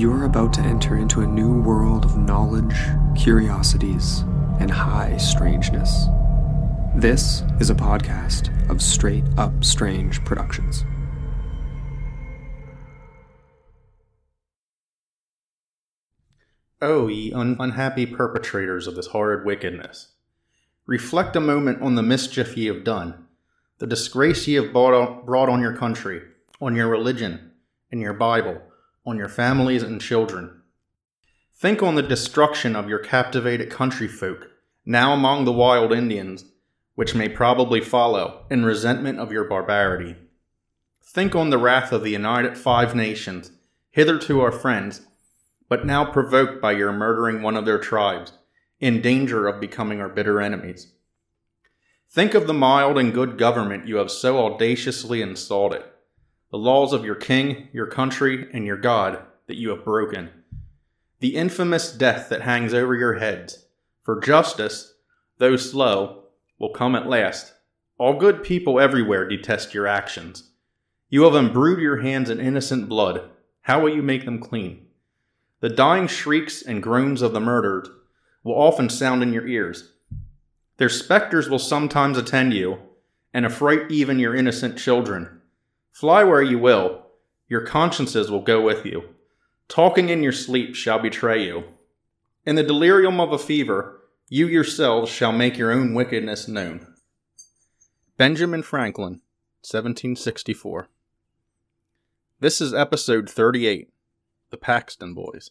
You're about to enter into a new world of knowledge, curiosities, and high strangeness. This is a podcast of Straight Up Strange Productions. Oh, ye un- unhappy perpetrators of this horrid wickedness. Reflect a moment on the mischief ye have done, the disgrace ye have brought on your country, on your religion, and your Bible, on your families and children. Think on the destruction of your captivated country folk, now among the wild Indians, which may probably follow, in resentment of your barbarity. Think on the wrath of the United Five Nations, hitherto our friends, but now provoked by your murdering one of their tribes, in danger of becoming our bitter enemies. Think of the mild and good government you have so audaciously insulted, the laws of your king, your country, and your God that you have broken, the infamous death that hangs over your heads. For justice, though slow, will come at last. All good people everywhere detest your actions. You have imbrued your hands in innocent blood. How will you make them clean? The dying shrieks and groans of the murdered will often sound in your ears. Their specters will sometimes attend you and affright even your innocent children. Fly where you will, your consciences will go with you. Talking in your sleep shall betray you. In the delirium of a fever, you yourselves shall make your own wickedness known. Benjamin Franklin, 1764. This is episode 38 The Paxton Boys.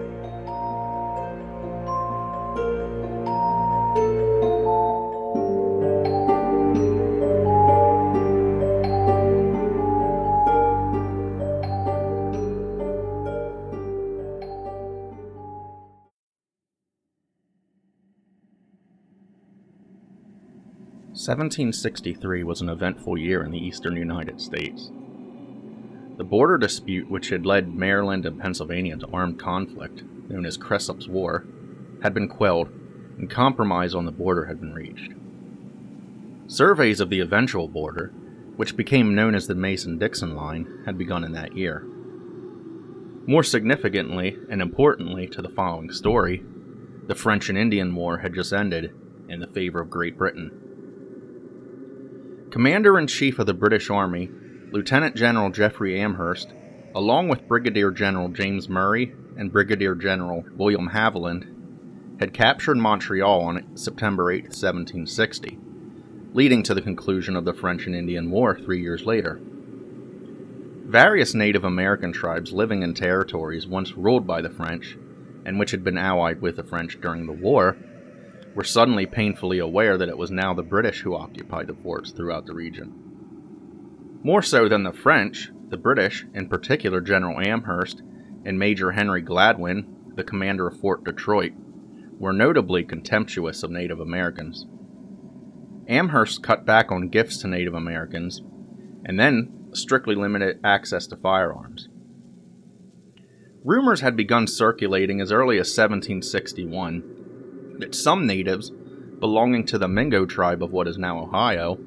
Seventeen sixty-three was an eventful year in the eastern United States. The border dispute which had led Maryland and Pennsylvania to armed conflict, known as Cresap's War, had been quelled, and compromise on the border had been reached. Surveys of the eventual border, which became known as the Mason Dixon Line, had begun in that year. More significantly and importantly to the following story, the French and Indian War had just ended in the favor of Great Britain. Commander in Chief of the British Army, Lieutenant General Geoffrey Amherst, along with Brigadier General James Murray and Brigadier General William Haviland, had captured Montreal on September 8, 1760, leading to the conclusion of the French and Indian War three years later. Various Native American tribes living in territories once ruled by the French, and which had been allied with the French during the war, were suddenly painfully aware that it was now the British who occupied the forts throughout the region. More so than the French, the British, in particular General Amherst and Major Henry Gladwin, the commander of Fort Detroit, were notably contemptuous of Native Americans. Amherst cut back on gifts to Native Americans and then strictly limited access to firearms. Rumors had begun circulating as early as 1761 that some natives belonging to the Mingo tribe of what is now Ohio,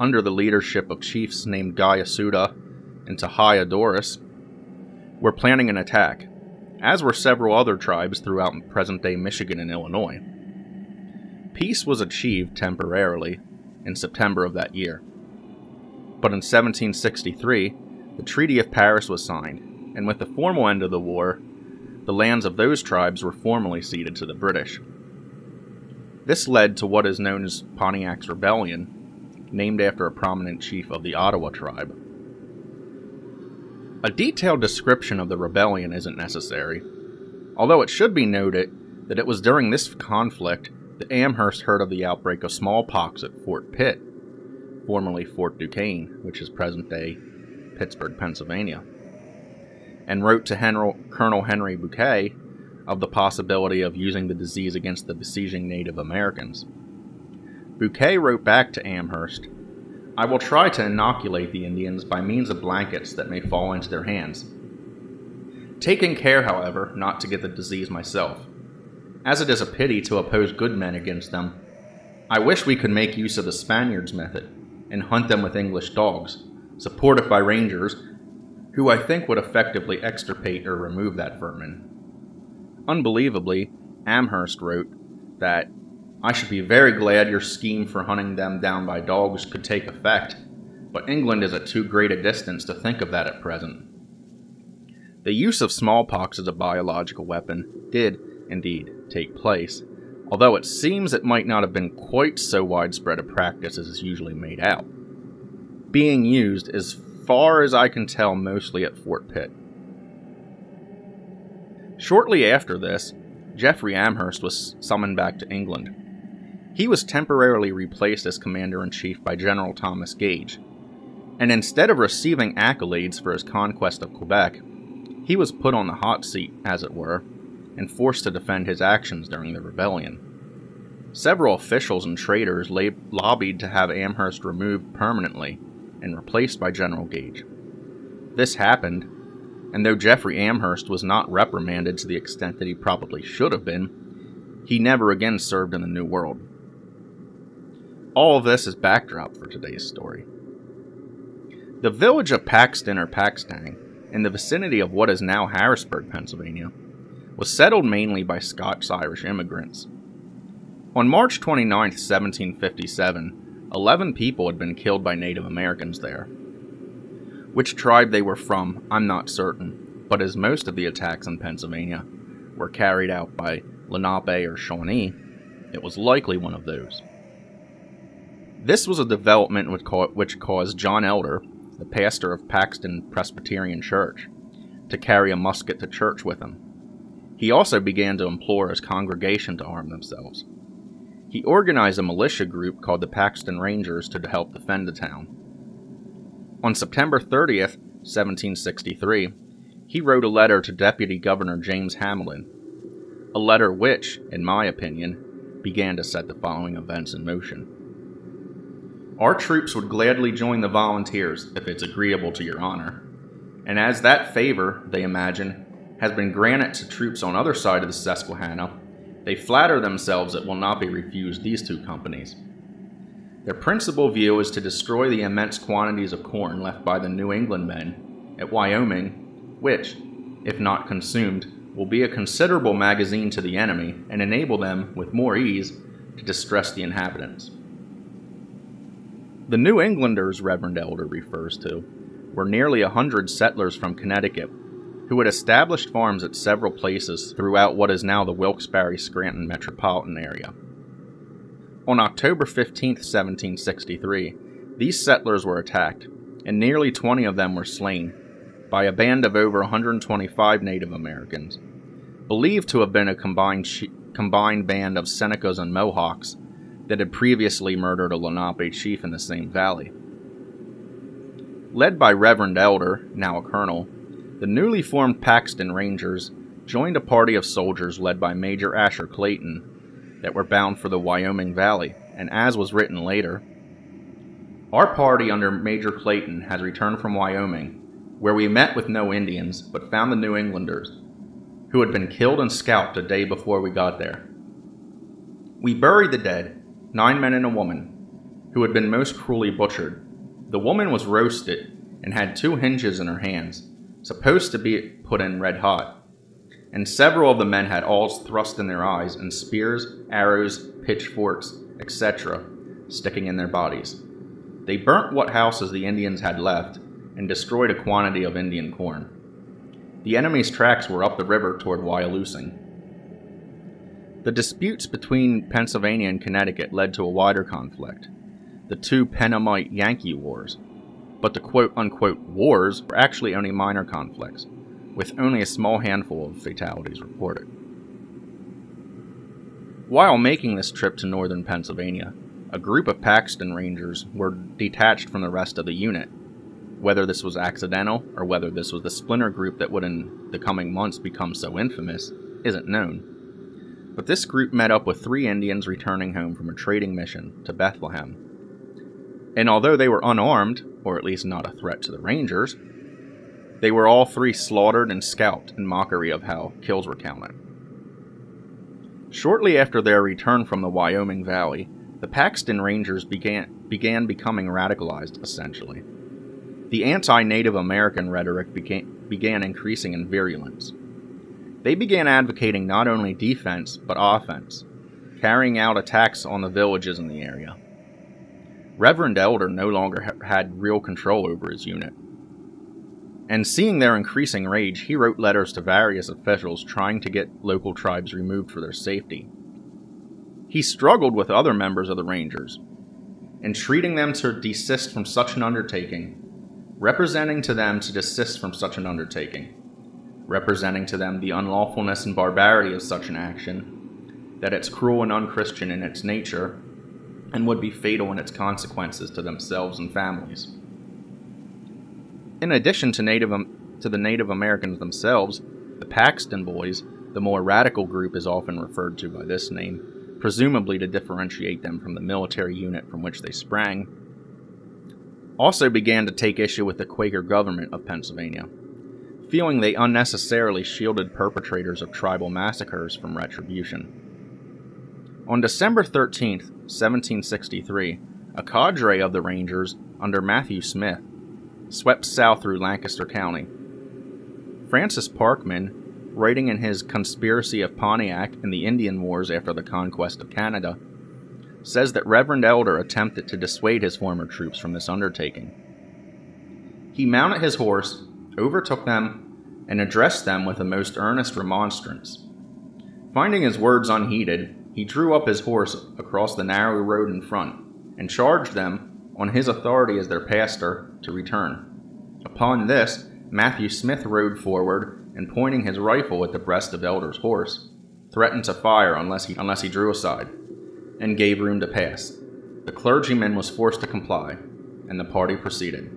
under the leadership of chiefs named Guyasuta and Tahai were planning an attack, as were several other tribes throughout present day Michigan and Illinois. Peace was achieved temporarily in September of that year. But in 1763, the Treaty of Paris was signed, and with the formal end of the war, the lands of those tribes were formally ceded to the British. This led to what is known as Pontiac's Rebellion, named after a prominent chief of the Ottawa tribe. A detailed description of the rebellion isn't necessary, although it should be noted that it was during this conflict that Amherst heard of the outbreak of smallpox at Fort Pitt, formerly Fort Duquesne, which is present day Pittsburgh, Pennsylvania, and wrote to Henry, Colonel Henry Bouquet of the possibility of using the disease against the besieging Native Americans. Bouquet wrote back to Amherst I will try to inoculate the Indians by means of blankets that may fall into their hands. Taking care, however, not to get the disease myself, as it is a pity to oppose good men against them. I wish we could make use of the Spaniards' method and hunt them with English dogs, supported by rangers, who I think would effectively extirpate or remove that vermin. Unbelievably, Amherst wrote that I should be very glad your scheme for hunting them down by dogs could take effect, but England is at too great a distance to think of that at present. The use of smallpox as a biological weapon did, indeed, take place, although it seems it might not have been quite so widespread a practice as is usually made out. Being used, as far as I can tell, mostly at Fort Pitt. Shortly after this, Jeffrey Amherst was summoned back to England he was temporarily replaced as commander in chief by General Thomas Gage, and instead of receiving accolades for his conquest of Quebec, he was put on the hot seat, as it were, and forced to defend his actions during the rebellion. Several officials and traders lobbied to have Amherst removed permanently and replaced by General Gage. This happened, and though Jeffrey Amherst was not reprimanded to the extent that he probably should have been, he never again served in the New World. All of this is backdrop for today's story. The village of Paxton or Paxtang, in the vicinity of what is now Harrisburg, Pennsylvania, was settled mainly by Scots Irish immigrants. On March 29, 1757, 11 people had been killed by Native Americans there. Which tribe they were from, I'm not certain, but as most of the attacks in Pennsylvania were carried out by Lenape or Shawnee, it was likely one of those. This was a development which caused John Elder, the pastor of Paxton Presbyterian Church, to carry a musket to church with him. He also began to implore his congregation to arm themselves. He organized a militia group called the Paxton Rangers to help defend the town. On September 30th, 1763, he wrote a letter to Deputy Governor James Hamilton, a letter which, in my opinion, began to set the following events in motion. Our troops would gladly join the volunteers if it's agreeable to your honor. And as that favor, they imagine, has been granted to troops on other side of the Susquehanna, they flatter themselves it will not be refused these two companies. Their principal view is to destroy the immense quantities of corn left by the New England men at Wyoming, which, if not consumed, will be a considerable magazine to the enemy and enable them, with more ease, to distress the inhabitants. The New Englanders Reverend Elder refers to were nearly a hundred settlers from Connecticut who had established farms at several places throughout what is now the Wilkes-Barre Scranton metropolitan area. On October 15, 1763, these settlers were attacked, and nearly 20 of them were slain by a band of over 125 Native Americans, believed to have been a combined, combined band of Senecas and Mohawks that had previously murdered a Lenape chief in the same valley. Led by Reverend Elder, now a colonel, the newly formed Paxton Rangers joined a party of soldiers led by Major Asher Clayton that were bound for the Wyoming Valley, and as was written later, our party under Major Clayton has returned from Wyoming, where we met with no Indians, but found the New Englanders, who had been killed and scalped a day before we got there. We buried the dead nine men and a woman, who had been most cruelly butchered. The woman was roasted and had two hinges in her hands, supposed to be put in red hot. And several of the men had awls thrust in their eyes, and spears, arrows, pitchforks, etc., sticking in their bodies. They burnt what houses the Indians had left and destroyed a quantity of Indian corn. The enemy's tracks were up the river toward Wyalusing. The disputes between Pennsylvania and Connecticut led to a wider conflict, the two Pennamite Yankee Wars. But the quote unquote wars were actually only minor conflicts, with only a small handful of fatalities reported. While making this trip to northern Pennsylvania, a group of Paxton Rangers were detached from the rest of the unit. Whether this was accidental or whether this was the splinter group that would in the coming months become so infamous isn't known. But this group met up with three Indians returning home from a trading mission to Bethlehem. And although they were unarmed, or at least not a threat to the Rangers, they were all three slaughtered and scalped in mockery of how kills were counted. Shortly after their return from the Wyoming Valley, the Paxton Rangers began, began becoming radicalized, essentially. The anti Native American rhetoric began, began increasing in virulence. They began advocating not only defense, but offense, carrying out attacks on the villages in the area. Reverend Elder no longer ha- had real control over his unit. And seeing their increasing rage, he wrote letters to various officials trying to get local tribes removed for their safety. He struggled with other members of the Rangers, entreating them to desist from such an undertaking, representing to them to desist from such an undertaking, representing to them the unlawfulness and barbarity of such an action, that it's cruel and unchristian in its nature, and would be fatal in its consequences to themselves and families. In addition to Native to the Native Americans themselves, the Paxton Boys, the more radical group is often referred to by this name, presumably to differentiate them from the military unit from which they sprang, also began to take issue with the Quaker government of Pennsylvania, feeling they unnecessarily shielded perpetrators of tribal massacres from retribution. On December 13, 1763, a cadre of the Rangers, under Matthew Smith, swept south through Lancaster County. Francis Parkman, writing in his Conspiracy of Pontiac and the Indian Wars after the conquest of Canada, says that Reverend Elder attempted to dissuade his former troops from this undertaking. He mounted his horse, overtook them, and addressed them with a most earnest remonstrance. Finding his words unheeded, he drew up his horse across the narrow road in front and charged them on his authority as their pastor, to return. Upon this, Matthew Smith rode forward and, pointing his rifle at the breast of Elder's horse, threatened to fire unless he, unless he drew aside, and gave room to pass. The clergyman was forced to comply, and the party proceeded.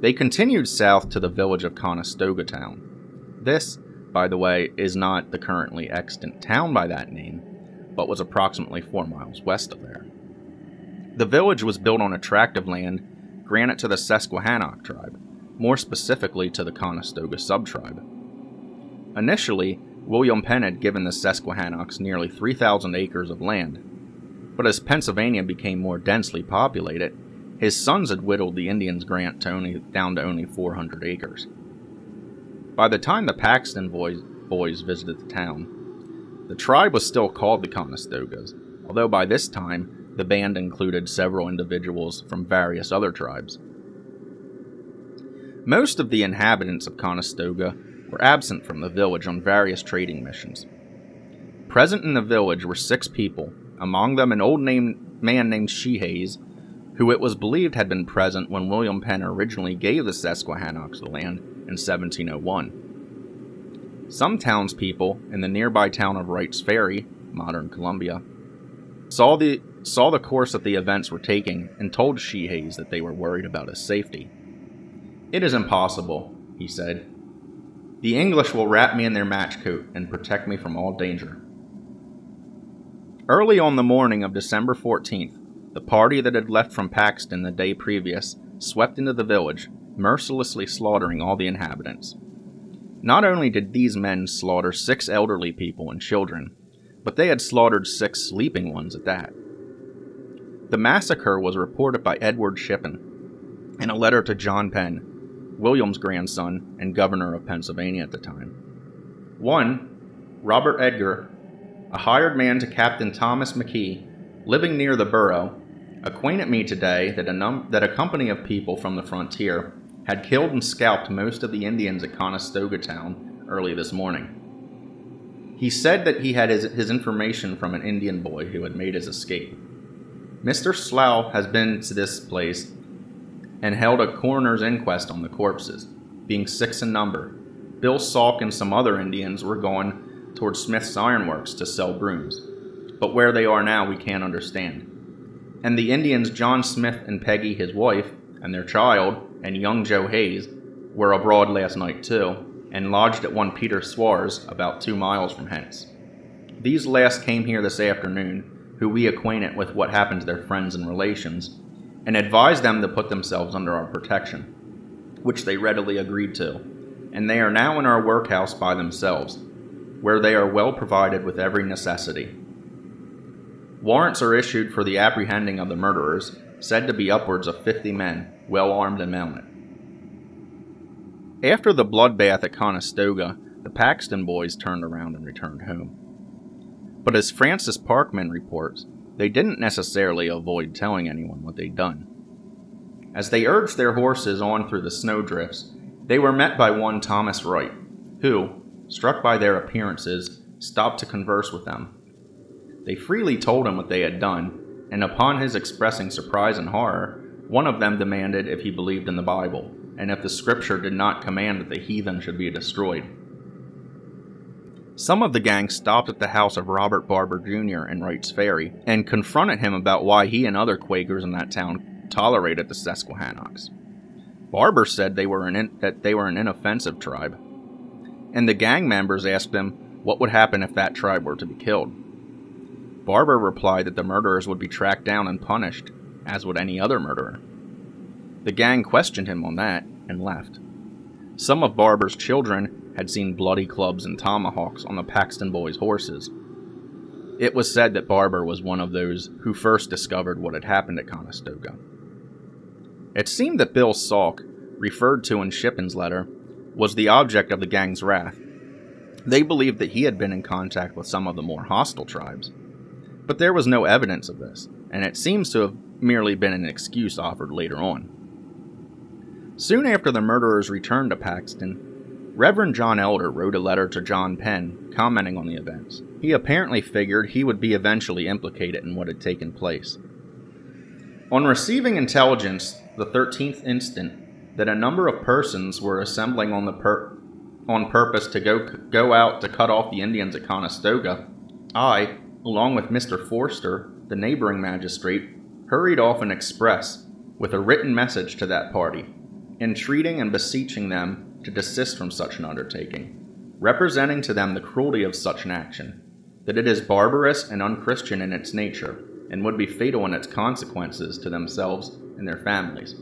They continued south to the village of Conestoga Town. This, by the way, is not the currently extant town by that name, but was approximately four miles west of there. The village was built on a tract of land granted to the Susquehannock tribe, more specifically to the Conestoga subtribe. Initially, William Penn had given the Susquehannocks nearly 3,000 acres of land, but as Pennsylvania became more densely populated, his sons had whittled the Indians' grant to only, down to only 400 acres. By the time the Paxton boys, boys visited the town, the tribe was still called the Conestogas, although by this time the band included several individuals from various other tribes. Most of the inhabitants of Conestoga were absent from the village on various trading missions. Present in the village were six people, among them an old name, man named Sheehays, who it was believed had been present when William Penn originally gave the Susquehannocks the land in 1701. Some townspeople in the nearby town of Wright's Ferry, modern Columbia, saw the saw the course that the events were taking and told Sheehays that they were worried about his safety. It is impossible, he said. The English will wrap me in their match coat and protect me from all danger. Early on the morning of December 14th, the party that had left from Paxton the day previous swept into the village, mercilessly slaughtering all the inhabitants. Not only did these men slaughter six elderly people and children, but they had slaughtered six sleeping ones at that. The massacre was reported by Edward Shippen in a letter to John Penn, William's grandson and governor of Pennsylvania at the time. One, Robert Edgar, a hired man to Captain Thomas McKee, living near the borough, acquainted me today that a, num- that a company of people from the frontier had killed and scalped most of the Indians at Conestoga Town early this morning. He said that he had his, his information from an Indian boy who had made his escape. Mr. Slough has been to this place and held a coroner's inquest on the corpses, being six in number. Bill Sock and some other Indians were going towards Smith's Ironworks to sell brooms. but where they are now we can't understand. And the Indians, John Smith and Peggy, his wife, and their child, and young Joe Hayes, were abroad last night too, and lodged at one Peter Swars, about two miles from hence. These last came here this afternoon, who we acquainted with what happened to their friends and relations, and advised them to put themselves under our protection, which they readily agreed to, and they are now in our workhouse by themselves, where they are well provided with every necessity. Warrants are issued for the apprehending of the murderers, said to be upwards of fifty men, well armed and mounted. After the bloodbath at Conestoga, the Paxton boys turned around and returned home. But as Francis Parkman reports, they didn't necessarily avoid telling anyone what they'd done. As they urged their horses on through the snowdrifts, they were met by one Thomas Wright, who, struck by their appearances, stopped to converse with them. They freely told him what they had done, and upon his expressing surprise and horror, one of them demanded if he believed in the Bible and if the scripture did not command that the heathen should be destroyed. Some of the gang stopped at the house of Robert Barber Jr. in Wright's Ferry and confronted him about why he and other Quakers in that town tolerated the Susquehannocks. Barber said they were an in- that they were an inoffensive tribe, and the gang members asked him what would happen if that tribe were to be killed. Barber replied that the murderers would be tracked down and punished, as would any other murderer. The gang questioned him on that and left. Some of Barber's children had seen bloody clubs and tomahawks on the Paxton boys' horses. It was said that Barber was one of those who first discovered what had happened at Conestoga. It seemed that Bill Sock, referred to in Shippen's letter, was the object of the gang's wrath. They believed that he had been in contact with some of the more hostile tribes. But there was no evidence of this, and it seems to have merely been an excuse offered later on. Soon after the murderers returned to Paxton, Reverend John Elder wrote a letter to John Penn commenting on the events. He apparently figured he would be eventually implicated in what had taken place. On receiving intelligence the 13th instant that a number of persons were assembling on, the pur- on purpose to go, go out to cut off the Indians at Conestoga, I, along with Mr. Forster, the neighboring magistrate, hurried off an express with a written message to that party entreating and beseeching them to desist from such an undertaking, representing to them the cruelty of such an action, that it is barbarous and unchristian in its nature, and would be fatal in its consequences to themselves and their families.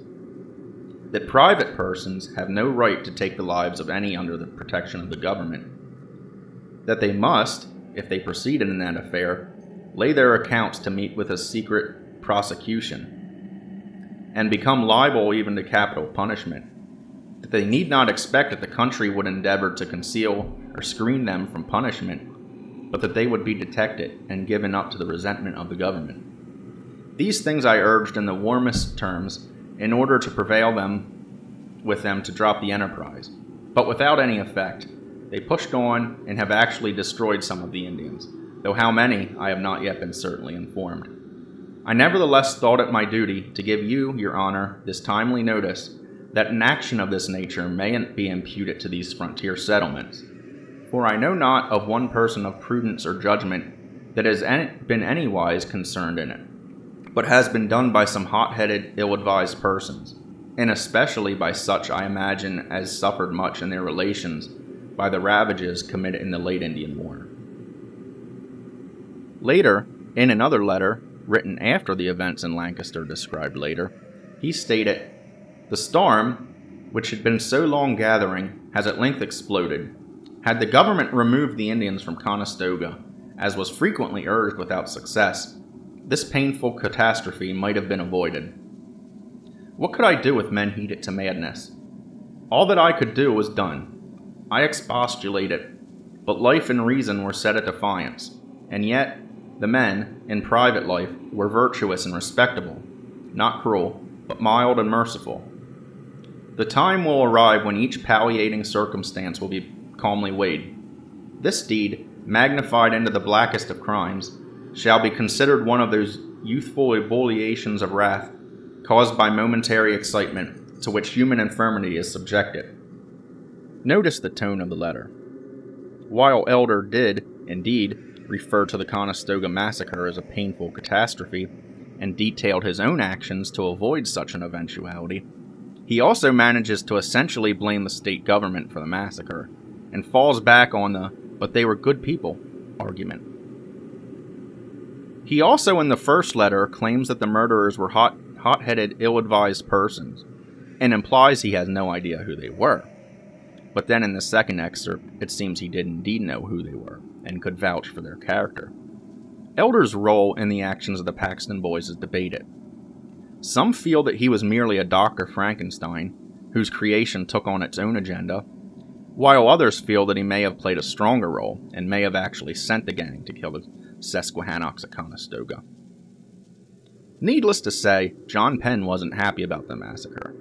That private persons have no right to take the lives of any under the protection of the government. That they must, if they proceeded in that affair, lay their accounts to meet with a secret prosecution and become liable even to capital punishment. That they need not expect that the country would endeavor to conceal or screen them from punishment, but that they would be detected and given up to the resentment of the government. These things I urged in the warmest terms in order to prevail them with them to drop the enterprise, but without any effect. They pushed on and have actually destroyed some of the Indians, though how many I have not yet been certainly informed. I nevertheless thought it my duty to give you, your honor, this timely notice that an action of this nature mayn't be imputed to these frontier settlements. For I know not of one person of prudence or judgment that has been anywise concerned in it, but has been done by some hot headed, ill advised persons, and especially by such, I imagine, as suffered much in their relations by the ravages committed in the late Indian War. Later, in another letter, written after the events in Lancaster described later, he stated The storm, which had been so long gathering, has at length exploded. Had the government removed the Indians from Conestoga, as was frequently urged without success, this painful catastrophe might have been avoided. What could I do with men heated to madness? All that I could do was done. I expostulated, but life and reason were set at defiance, and yet the men, in private life, were virtuous and respectable, not cruel, but mild and merciful. The time will arrive when each palliating circumstance will be calmly weighed. This deed, magnified into the blackest of crimes, shall be considered one of those youthful ebullitions of wrath caused by momentary excitement to which human infirmity is subjected. Notice the tone of the letter. While Elder did, indeed, refer to the Conestoga Massacre as a painful catastrophe and detailed his own actions to avoid such an eventuality, he also manages to essentially blame the state government for the massacre and falls back on the but they were good people argument. He also, in the first letter, claims that the murderers were hot, hot-headed, ill-advised persons, and implies he has no idea who they were. But then in the second excerpt, it seems he did indeed know who they were and could vouch for their character. Elder's role in the actions of the Paxton boys is debated. Some feel that he was merely a Dr. Frankenstein, whose creation took on its own agenda, while others feel that he may have played a stronger role and may have actually sent the gang to kill the Susquehannocks at Conestoga. Needless to say, John Penn wasn't happy about the massacre.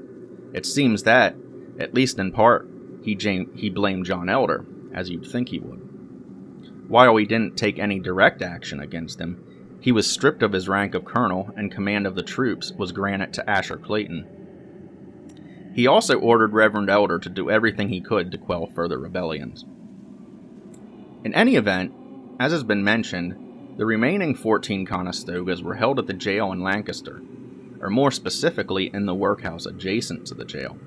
It seems that, at least in part, he, jam- he blamed John Elder, as you'd think he would. While he didn't take any direct action against him, he was stripped of his rank of colonel and command of the troops was granted to Asher Clayton. He also ordered Reverend Elder to do everything he could to quell further rebellions. In any event, as has been mentioned, the remaining 14 Conestogas were held at the jail in Lancaster, or more specifically in the workhouse adjacent to the jail,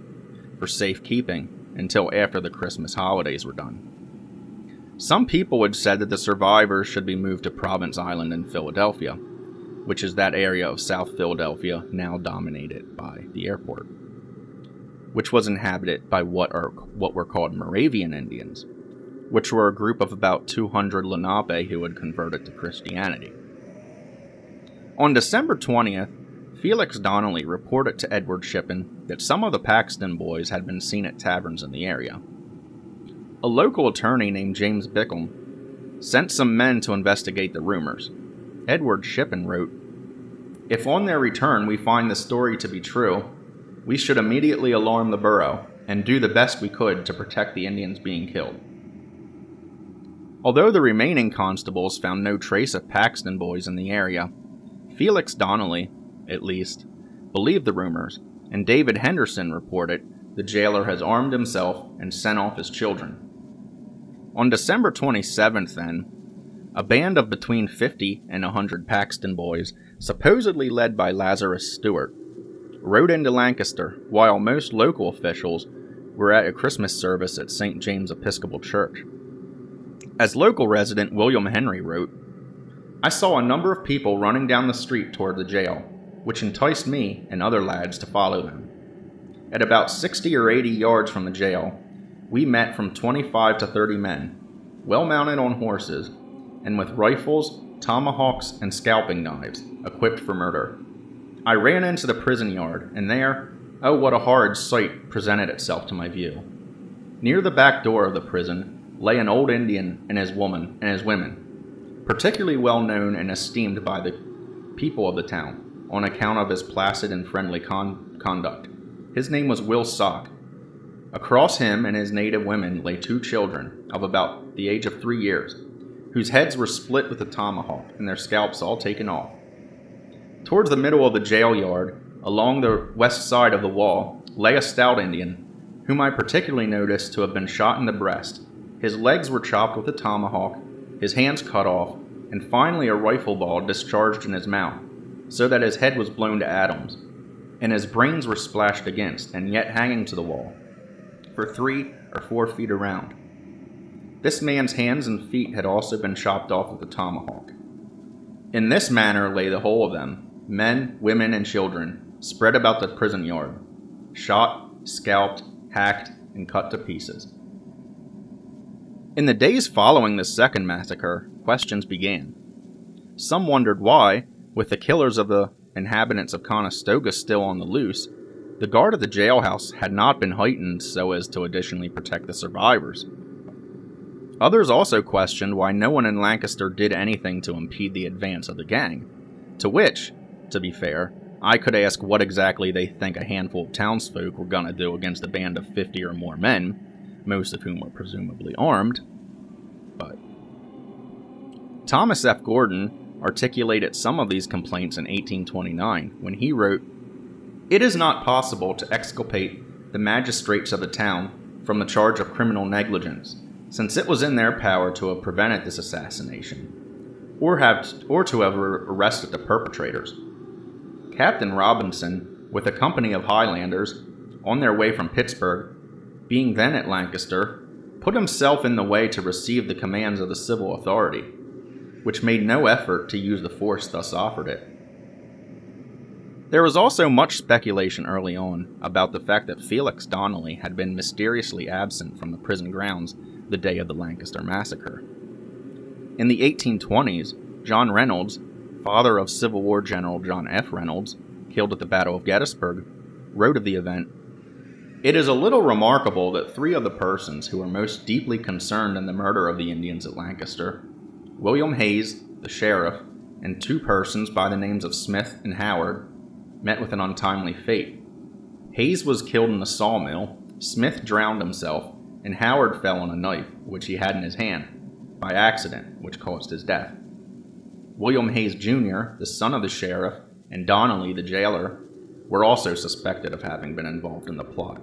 for safekeeping until after the Christmas holidays were done. Some people had said that the survivors should be moved to Province Island in Philadelphia, which is that area of South Philadelphia now dominated by the airport, which was inhabited by what are what were called Moravian Indians, which were a group of about 200 Lenape who had converted to Christianity. On December 20th, Felix Donnelly reported to Edward Shippen that some of the Paxton boys had been seen at taverns in the area. A local attorney named James Bickham sent some men to investigate the rumors. Edward Shippen wrote, If on their return we find the story to be true, we should immediately alarm the borough and do the best we could to protect the Indians being killed. Although the remaining constables found no trace of Paxton boys in the area, Felix Donnelly, at least, believed the rumors, and David Henderson reported the jailer has armed himself and sent off his children. On December 27th, then, a band of between 50 and 100 Paxton boys, supposedly led by Lazarus Stewart, rode into Lancaster while most local officials were at a Christmas service at St. James Episcopal Church. As local resident William Henry wrote, I saw a number of people running down the street toward the jail, which enticed me and other lads to follow them. At about 60 or 80 yards from the jail, we met from 25 to 30 men, well mounted on horses, and with rifles, tomahawks, and scalping knives, equipped for murder. I ran into the prison yard, and there, oh, what a horrid sight presented itself to my view. Near the back door of the prison lay an old Indian and his woman and his women, particularly well known and esteemed by the people of the town on account of his placid and friendly con- conduct. His name was Will Sock. Across him and his native women lay two children of about the age of three years, whose heads were split with a tomahawk and their scalps all taken off. Towards the middle of the jail yard, along the west side of the wall, lay a stout Indian, whom I particularly noticed to have been shot in the breast his legs were chopped with a tomahawk, his hands cut off, and finally a rifle ball discharged in his mouth, so that his head was blown to atoms, and his brains were splashed against and yet hanging to the wall, for three or four feet around. This man's hands and feet had also been chopped off with a tomahawk. In this manner lay the whole of them, men, women, and children, spread about the prison yard, shot, scalped, hacked, and cut to pieces. In the days following this second massacre, questions began. Some wondered why, with the killers of the inhabitants of Conestoga still on the loose, the guard at the jailhouse had not been heightened so as to additionally protect the survivors. Others also questioned why no one in Lancaster did anything to impede the advance of the gang, to which, to be fair, I could ask what exactly they think a handful of townsfolk were going to do against a band of 50 or more men, most of whom were presumably armed. But Thomas F. Gordon articulated some of these complaints in 1829 when he wrote, It is not possible to exculpate the magistrates of the town from the charge of criminal negligence, since it was in their power to have prevented this assassination, or have or to have arrested the perpetrators. Captain Robinson, with a company of Highlanders on their way from Pittsburgh, being then at Lancaster, put himself in the way to receive the commands of the civil authority, which made no effort to use the force thus offered it. There was also much speculation early on about the fact that Felix Donnelly had been mysteriously absent from the prison grounds the day of the Lancaster massacre. In the 1820s, John Reynolds, father of Civil War General John F. Reynolds, killed at the Battle of Gettysburg, wrote of the event It is a little remarkable that three of the persons who were most deeply concerned in the murder of the Indians at Lancaster, William Hayes, the sheriff, and two persons by the names of Smith and Howard, met with an untimely fate. Hayes was killed in a sawmill, Smith drowned himself, and Howard fell on a knife which he had in his hand, by accident, which caused his death. William Hayes Jr., the son of the sheriff, and Donnelly, the jailer, were also suspected of having been involved in the plot.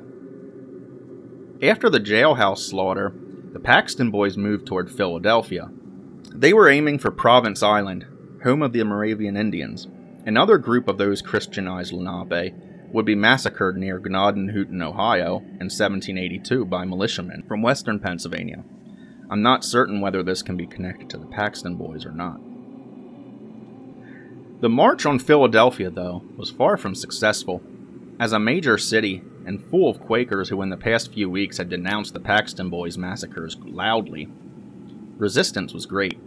After the jailhouse slaughter, the Paxton boys moved toward Philadelphia. They were aiming for Province Island, home of the Moravian Indians, Another group of those Christianized Lenape would be massacred near Gnadenhutten, Ohio in 1782 by militiamen from western Pennsylvania. I'm not certain whether this can be connected to the Paxton Boys or not. The march on Philadelphia, though, was far from successful. As a major city and full of Quakers who in the past few weeks had denounced the Paxton Boys massacres loudly, resistance was great.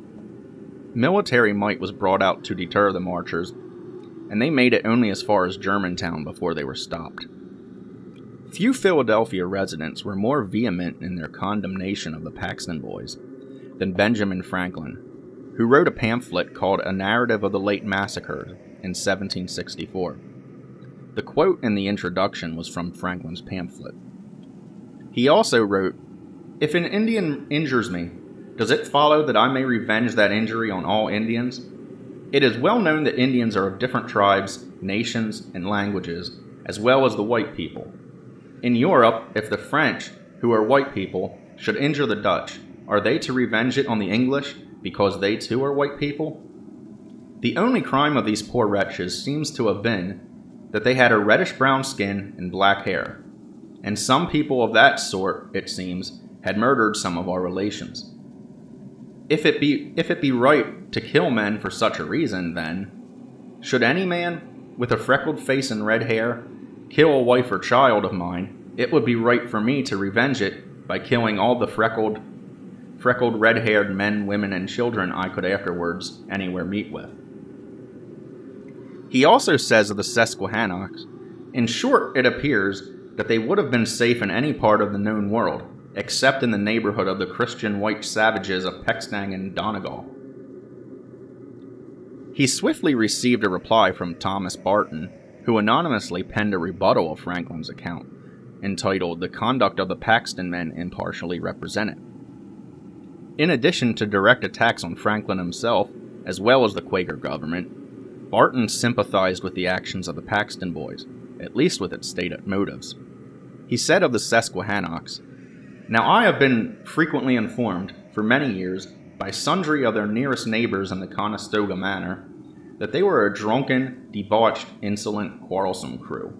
Military might was brought out to deter the marchers, and they made it only as far as Germantown before they were stopped. Few Philadelphia residents were more vehement in their condemnation of the Paxton Boys than Benjamin Franklin, who wrote a pamphlet called A Narrative of the Late Massacre in 1764. The quote in the introduction was from Franklin's pamphlet. He also wrote, If an Indian injures me, does it follow that I may revenge that injury on all Indians? It is well known that Indians are of different tribes, nations, and languages, as well as the white people. In Europe, if the French, who are white people, should injure the Dutch, are they to revenge it on the English because they too are white people? The only crime of these poor wretches seems to have been that they had a reddish brown skin and black hair, and some people of that sort, it seems, had murdered some of our relations. If it be if it be right to kill men for such a reason, then should any man with a freckled face and red hair kill a wife or child of mine, it would be right for me to revenge it by killing all the freckled freckled red-haired men, women, and children I could afterwards anywhere meet with. He also says of the Susquehannocks, in short, it appears that they would have been safe in any part of the known world, except in the neighborhood of the Christian white savages of Peckstang and Donegal. He swiftly received a reply from Thomas Barton, who anonymously penned a rebuttal of Franklin's account, entitled The Conduct of the Paxton Men Impartially Represented. In addition to direct attacks on Franklin himself, as well as the Quaker government, Barton sympathized with the actions of the Paxton boys, at least with its stated motives. He said of the Susquehannocks, now, I have been frequently informed, for many years, by sundry of their nearest neighbors in the Conestoga manor, that they were a drunken, debauched, insolent, quarrelsome crew,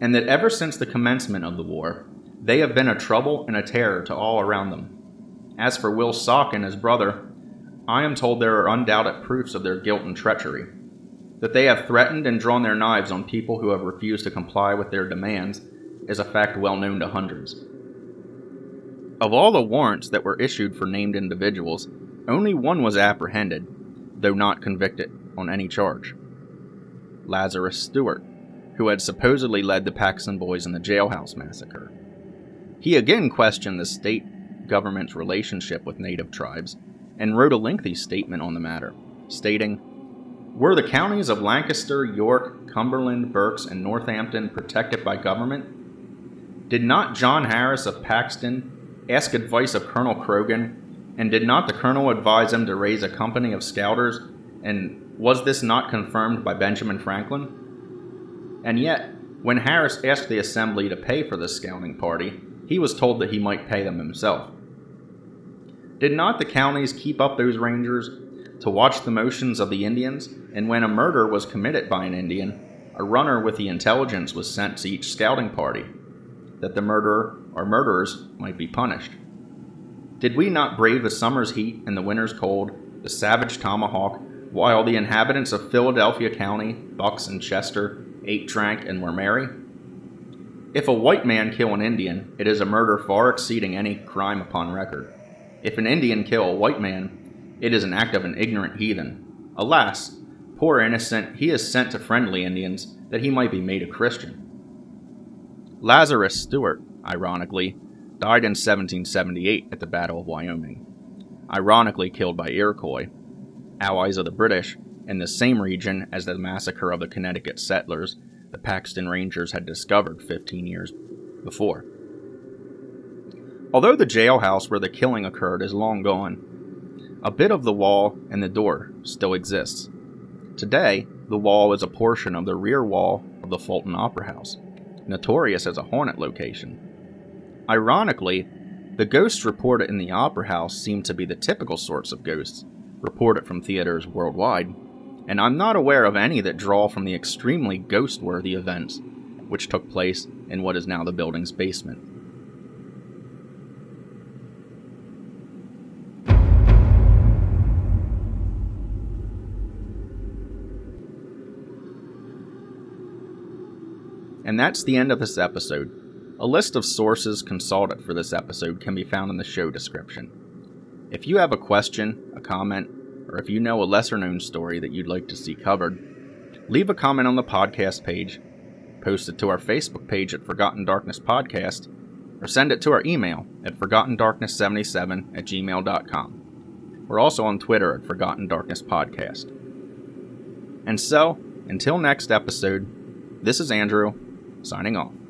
and that ever since the commencement of the war, they have been a trouble and a terror to all around them. As for Will Sock and his brother, I am told there are undoubted proofs of their guilt and treachery. That they have threatened and drawn their knives on people who have refused to comply with their demands is a fact well known to hundreds. Of all the warrants that were issued for named individuals, only one was apprehended, though not convicted on any charge Lazarus Stewart, who had supposedly led the Paxton Boys in the jailhouse massacre. He again questioned the state government's relationship with native tribes and wrote a lengthy statement on the matter, stating, Were the counties of Lancaster, York, Cumberland, Berks, and Northampton protected by government? Did not John Harris of Paxton ask advice of Colonel Croghan, and did not the colonel advise him to raise a company of scouters? And was this not confirmed by Benjamin Franklin? And yet, when Harris asked the assembly to pay for this scouting party, he was told that he might pay them himself. Did not the counties keep up those rangers to watch the motions of the Indians, and when a murder was committed by an Indian, a runner with the intelligence was sent to each scouting party, that the murderer or murderers might be punished. Did we not brave the summer's heat and the winter's cold, the savage tomahawk, while the inhabitants of Philadelphia County, Bucks and Chester, ate, drank, and were merry? If a white man kill an Indian, it is a murder far exceeding any crime upon record. If an Indian kill a white man, it is an act of an ignorant heathen. Alas, poor innocent, he is sent to friendly Indians that he might be made a Christian. Lazarus Stewart, ironically, died in 1778 at the Battle of Wyoming, ironically killed by Iroquois, allies of the British, in the same region as the massacre of the Connecticut settlers the Paxton Rangers had discovered 15 years before. Although the jailhouse where the killing occurred is long gone, a bit of the wall and the door still exists. Today, the wall is a portion of the rear wall of the Fulton Opera House, notorious as a haunted location. Ironically, the ghosts reported in the Opera House seem to be the typical sorts of ghosts reported from theaters worldwide, and I'm not aware of any that draw from the extremely ghost worthy events which took place in what is now the building's basement. And that's the end of this episode. A list of sources consulted for this episode can be found in the show description. If you have a question, a comment, or if you know a lesser known story that you'd like to see covered, leave a comment on the podcast page, post it to our Facebook page at Forgotten Darkness Podcast, or send it to our email at ForgottenDarkness77 at gmail.com. We're also on Twitter at Forgotten Darkness Podcast. And so, until next episode, this is Andrew, signing off.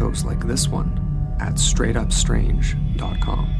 Shows like this one at straightupstrange.com.